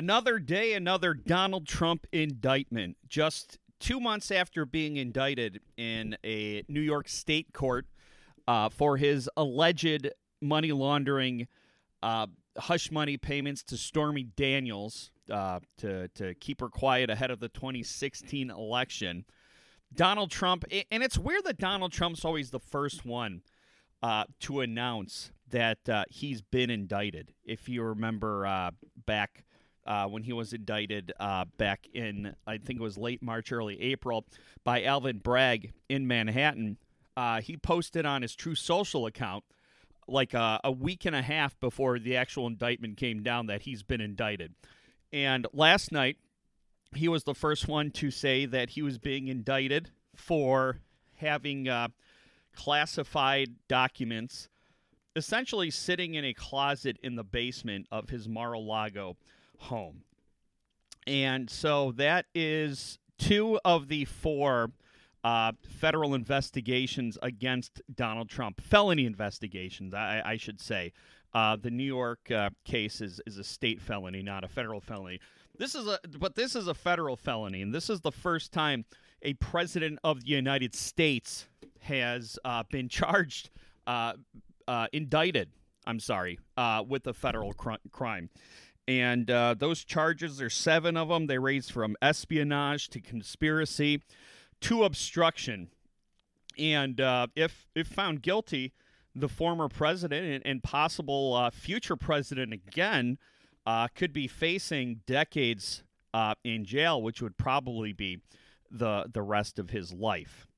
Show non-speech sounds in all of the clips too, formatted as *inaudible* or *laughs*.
Another day, another Donald Trump indictment. Just two months after being indicted in a New York state court uh, for his alleged money laundering, uh, hush money payments to Stormy Daniels uh, to, to keep her quiet ahead of the 2016 election. Donald Trump, and it's weird that Donald Trump's always the first one uh, to announce that uh, he's been indicted. If you remember uh, back uh, when he was indicted uh, back in, I think it was late March, early April, by Alvin Bragg in Manhattan. Uh, he posted on his Truth Social account like a, a week and a half before the actual indictment came down that he's been indicted. And last night, he was the first one to say that he was being indicted for having uh, classified documents essentially sitting in a closet in the basement of his Mar a Lago home. And so that is two of the four uh, federal investigations against Donald Trump, felony investigations, I, I should say. Uh, the New York uh, case is, is a state felony, not a federal felony. This is a, but this is a federal felony, and this is the first time a president of the United States has uh, been *laughs* charged, uh, uh, indicted. I'm sorry, with a federal cr- crime. And uh, those charges are seven of them. They range from espionage to conspiracy to obstruction. And uh, if if found guilty, the former president and, and possible uh, future president again uh, could be facing decades uh, in jail, which would probably be the the rest of his life.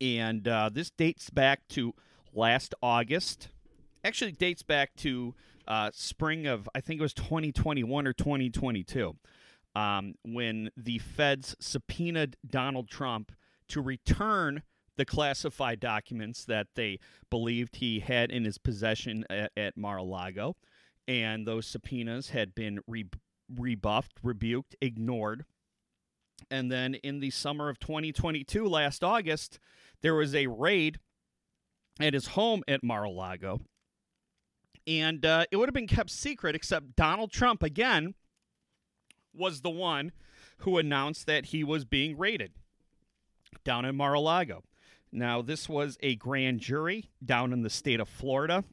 And uh, this dates back to last August. Actually, dates back to uh, spring of I think it was 2021 or 2022 um, when the feds subpoenaed Donald Trump to return the classified documents that they believed he had in his possession at, at Mar-a-Lago, and those subpoenas had been re- rebuffed, rebuked, ignored. And then in the summer of 2022, last August, there was a raid at his home at Mar-a-Lago and uh, it would have been kept secret, except Donald Trump, again, was the one who announced that he was being raided down in Mar a Lago. Now, this was a grand jury down in the state of Florida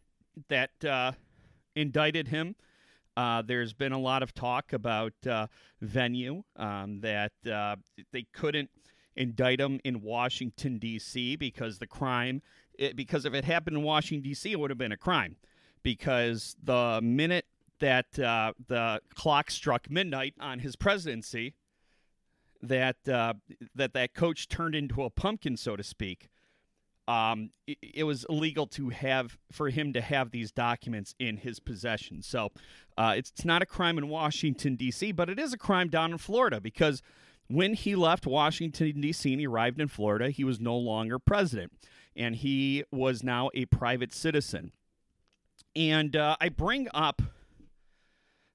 that uh, indicted him. Uh, there's been a lot of talk about uh, venue, um, that uh, they couldn't indict him in Washington, D.C., because the crime, it, because if it happened in Washington, D.C., it would have been a crime because the minute that uh, the clock struck midnight on his presidency, that uh, that that coach turned into a pumpkin, so to speak. Um, it, it, was illegal to have for him to have these documents in his possession. So uh, it's, it's not a crime in Washington D.C., but it is a crime down in Florida because when he left Washington D.C. and he arrived in Florida, he was no longer president, and he was now a private citizen. And uh, I bring up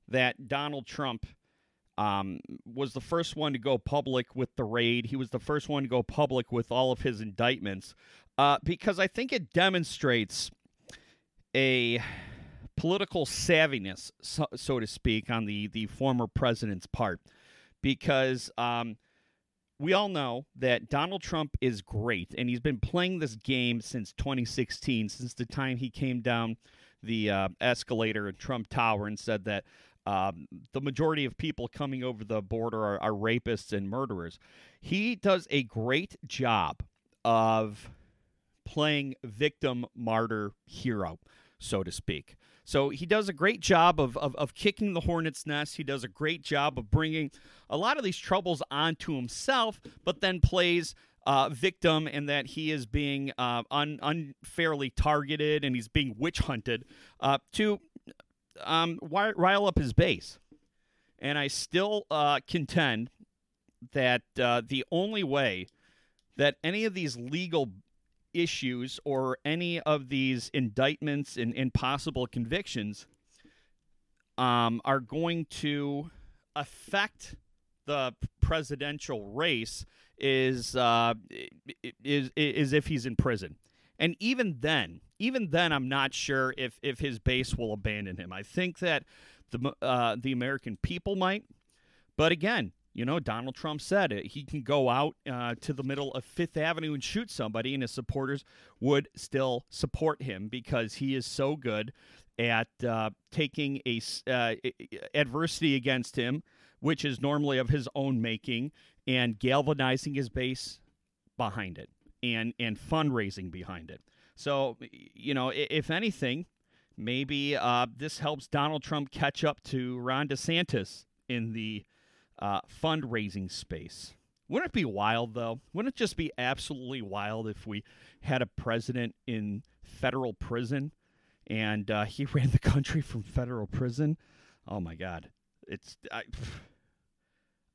that Donald Trump um, was the first one to go public with the raid. He was the first one to go public with all of his indictments uh, because I think it demonstrates a political savviness, so, so, to speak, on the, the former president's part. Because um, we all know that Donald Trump is great, and he's been playing this game since 2016, since the time he came down the uh, escalator in Trump Tower and said that um, the majority of people coming over the border are, are rapists and murderers. He does a great job of playing victim, martyr, hero, so to speak. So he does a great job of, of, of, kicking the hornet's nest. He does a great job of bringing a lot of these troubles onto himself, but then plays uh, victim and that he is being uh, un- unfairly targeted and he's being witch hunted uh, to um, rile up his base. And I still uh, contend that uh, the only way that any of these legal issues or any of these indictments and, and possible convictions um, are going to affect the presidential race is uh, is is if he's in prison. And even then, even then, I'm not sure if if his base will abandon him. I think that The uh, the American people might, but again, you know, Donald Trump said it. He can go out uh, to the middle of Fifth Avenue and shoot somebody, and his supporters would still support him because he is so good at uh, taking a uh, adversity against him, which is normally of his own making, and galvanizing his base behind it and and fundraising behind it. So, you know, if anything, maybe uh, this helps Donald Trump catch up to Ron DeSantis in the uh, fundraising space. Wouldn't it be wild, though? Wouldn't it just be absolutely wild if we had a president in federal prison and uh, he *laughs* ran the country from federal prison? Oh my God, it's. I, *sighs*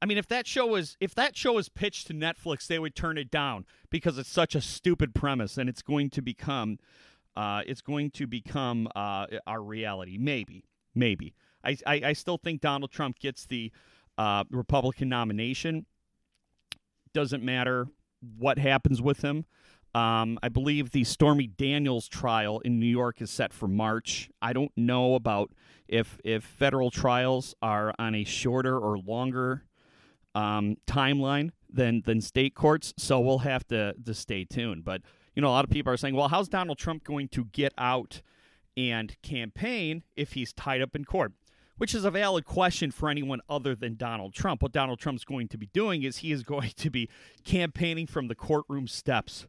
I mean, if that show was if that show was pitched to Netflix, they would turn it down because it's such a stupid premise, and it's going to become, uh, it's going to become uh, our reality. Maybe, maybe. I, I, I still think Donald Trump gets the uh, Republican nomination. Doesn't matter what happens with him. Um, I believe the Stormy Daniels trial in New York is set for March. I don't know about if if federal trials are on a shorter or longer um, timeline than than state courts. So we'll have to to stay tuned. But you know, a lot of people are saying, well, how's Donald Trump going to get out and campaign if he's tied up in court? Which is a valid question for anyone other than Donald Trump. What Donald Trump's going to be doing is he is *laughs* going to be campaigning from the courtroom steps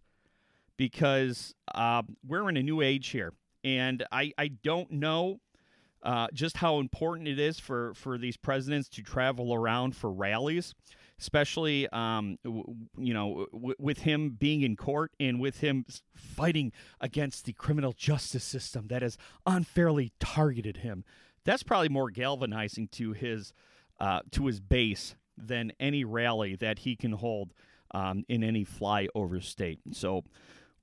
because uh, we're in a new age here. And I, I don't know uh, just how important it is for, for these presidents to travel around for rallies, especially um, w- you know w- with him being in court and with him fighting against the criminal justice system that has unfairly targeted him. That's probably more galvanizing to his uh, to his base than any rally that he can hold um, in any flyover state. So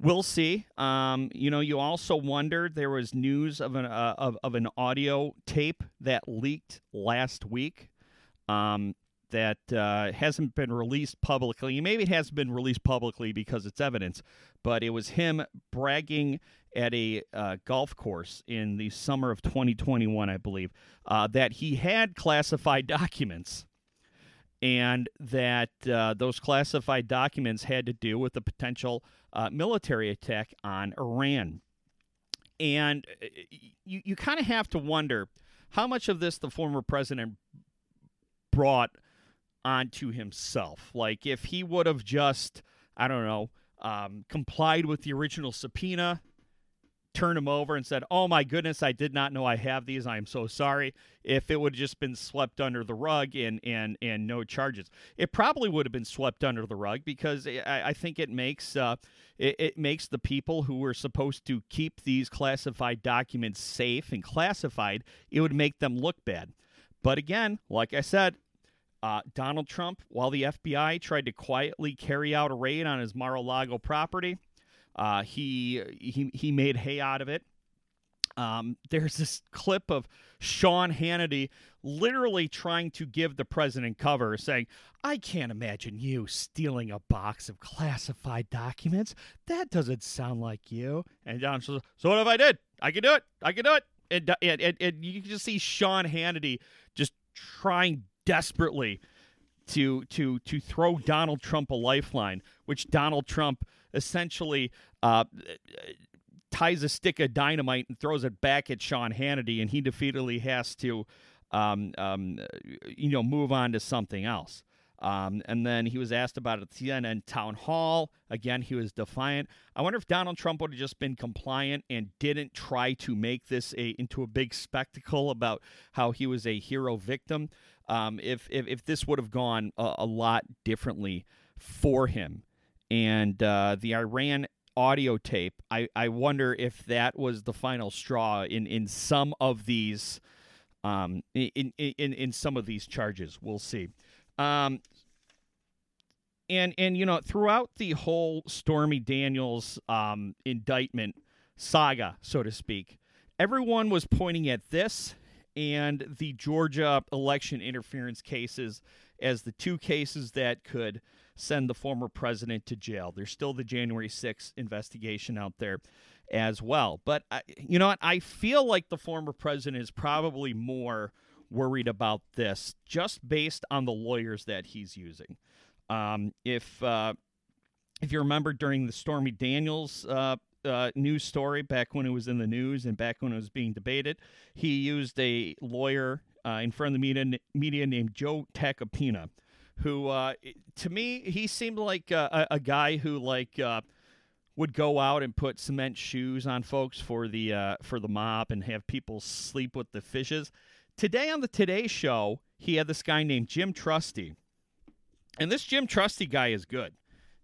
We'll see. Um, you know, you also wondered there was news of an uh, of, of an audio tape that leaked last week um, that uh, hasn't been released publicly. Maybe it hasn't been released publicly because it's evidence, but it was him bragging at a uh, golf course in the summer of 2021, I believe, uh, that he had classified documents and that uh, those classified documents had to do with the potential uh, military attack on Iran. And uh, you, you kind of have to wonder how much of this the former president brought onto himself. Like, if he would have just, I don't know, um, complied with the original subpoena turned him over and said, "Oh my goodness, I did not know I have these. I am so sorry." If it would have just been swept under the rug and and and no charges, it probably would have been swept under the rug because I, I think it makes uh, it, it makes the people who were supposed to keep these classified documents safe and classified, it would make them look bad. But again, like I said, uh, Donald Trump, while the FBI tried to quietly carry out a raid on his Mar-a-Lago property, uh, he he he made hay out of it. Um, there's this clip of Sean Hannity literally trying to give the president cover, saying, I can't imagine you stealing a box of classified documents. That doesn't sound like you. And John says, So what if I did? I can do it. I can do it. And, and, and, and you can just see Sean Hannity just trying desperately to to to throw Donald Trump a lifeline, which Donald Trump essentially uh, ties a stick of dynamite and throws it back at Sean Hannity, and he defeatedly has to, um, um, you know, move on to something else. Um, and then he was asked about it at CNN town hall. Again, he was defiant. I wonder if Donald Trump would have just been compliant and didn't try to make this a, into a big spectacle about how he was a hero victim. Um, if, if, if this would have gone a, a lot differently for him and uh, the Iran audio tape. I, I wonder if that was the final straw in, in some of these um, in, in in some of these charges. We'll see. Um, and and you know throughout the whole Stormy Daniels um, indictment saga, so to speak, everyone was pointing at this and the Georgia election interference cases as the two cases that could send the former president to jail. There's still the January 6th investigation out there as well. But, I, you know what? I feel like the former president is probably more worried about this just based on the lawyers that he's using. Um, if uh, if you remember during the Stormy Daniels uh, uh, news story back when it was in the news and back when it was being debated, he used a lawyer uh, in front of the media, media named Joe Tacopina, who uh, to me he seemed like a, a guy who like uh, would go out and put cement shoes on folks for the uh, for the mob and have people sleep with the fishes. Today on the Today Show, he had this guy named Jim Trusty, and this Jim Trusty guy is good.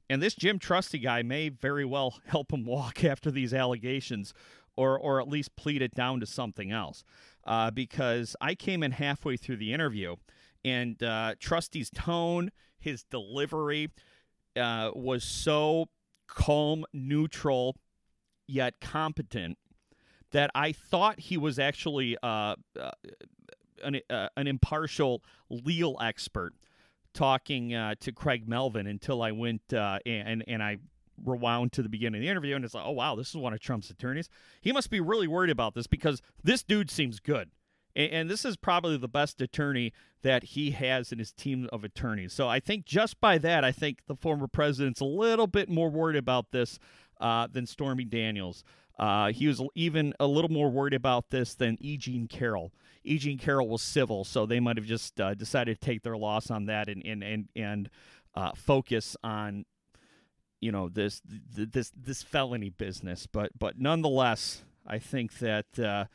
And this Jim Trusty guy may very well *laughs* help him walk after these allegations, or or at least plead it down to something else. Uh, because I came in halfway through the interview, and uh, Trusty's tone, his delivery, uh, was so calm, neutral, yet competent that I thought he was actually uh, uh, an, uh, an impartial legal expert talking uh, to Craig Melvin until I went uh, and and I rewound to the beginning of the interview and it's like, oh wow, this is one of Trump's attorneys. He must be really worried about this because this dude seems good. And, this is probably the best attorney that he has in his team of attorneys. So I think just by that, I think the former president's a little bit more worried about this uh, than Stormy Daniels. Uh, he was even a little more worried about this than E. Jean Carroll. E. Jean Carroll was civil, so they might have just uh, decided to take their loss on that and and and, and uh, focus on you know this this this felony business. But but nonetheless, I think that uh,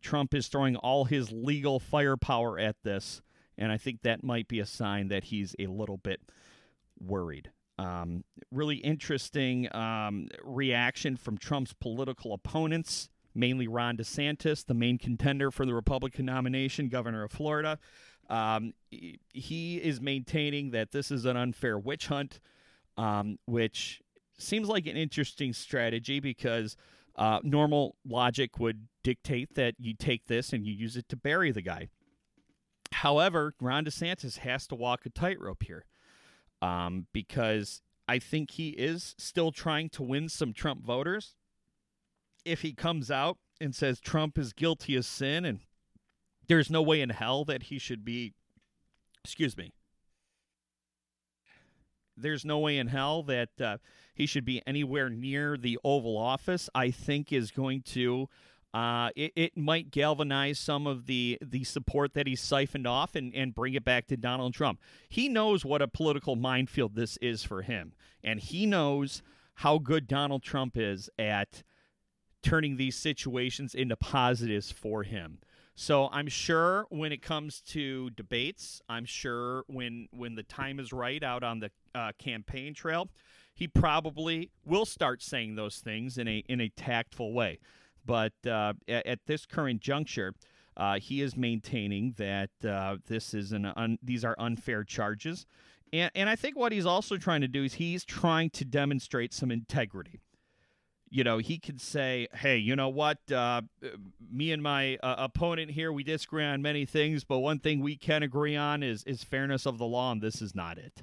Trump is throwing all his legal firepower at this, and I think that might be a sign that he's a little bit worried. Um, really interesting um, reaction from Trump's political opponents, mainly Ron DeSantis, the main contender for the Republican nomination, governor of Florida. Um, he is maintaining that this is an unfair witch hunt, um, which seems like an interesting strategy because uh, normal logic would dictate that you take this and you use it to bury the guy. However, Ron DeSantis has to walk a tightrope here um, because I think he is still trying to win some Trump voters. If he comes out and says Trump is guilty of sin and there's no way in hell that he should be, excuse me, there's no way in hell that uh, he should be anywhere near the Oval Office, I think is going to uh, it, it might galvanize some of the the support that he's siphoned off and, and bring it back to Donald Trump. He knows what a political minefield this is for him, and he knows how good Donald Trump is at turning these situations into positives for him. So I'm sure when it comes to debates, I'm sure when when the time is right out on the uh, campaign trail, he probably will start saying those things in a in a tactful way. But uh, at, at, this current juncture, uh, he is maintaining that uh, this is an un- these are unfair charges, and and I think what he's also trying to do is he's trying to demonstrate some integrity. You know, he could say, "Hey, you know what? Uh, me and my uh, opponent here, we disagree on many things, but one thing we can agree on is is fairness of the law, and this is not it."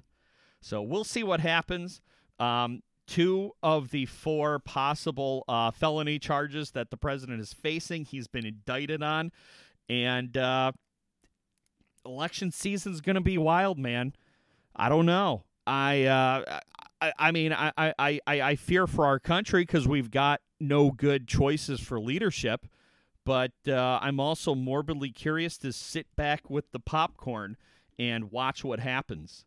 So we'll see what happens. Um, two of the four possible uh, felony charges that the president is facing. He's been indicted on, and uh, election season's going to be wild, man. I don't know. I uh, I, I mean, I, I, I, I fear for our country because we've got no good choices for leadership. But uh, I'm also morbidly curious to sit back with the popcorn and watch what happens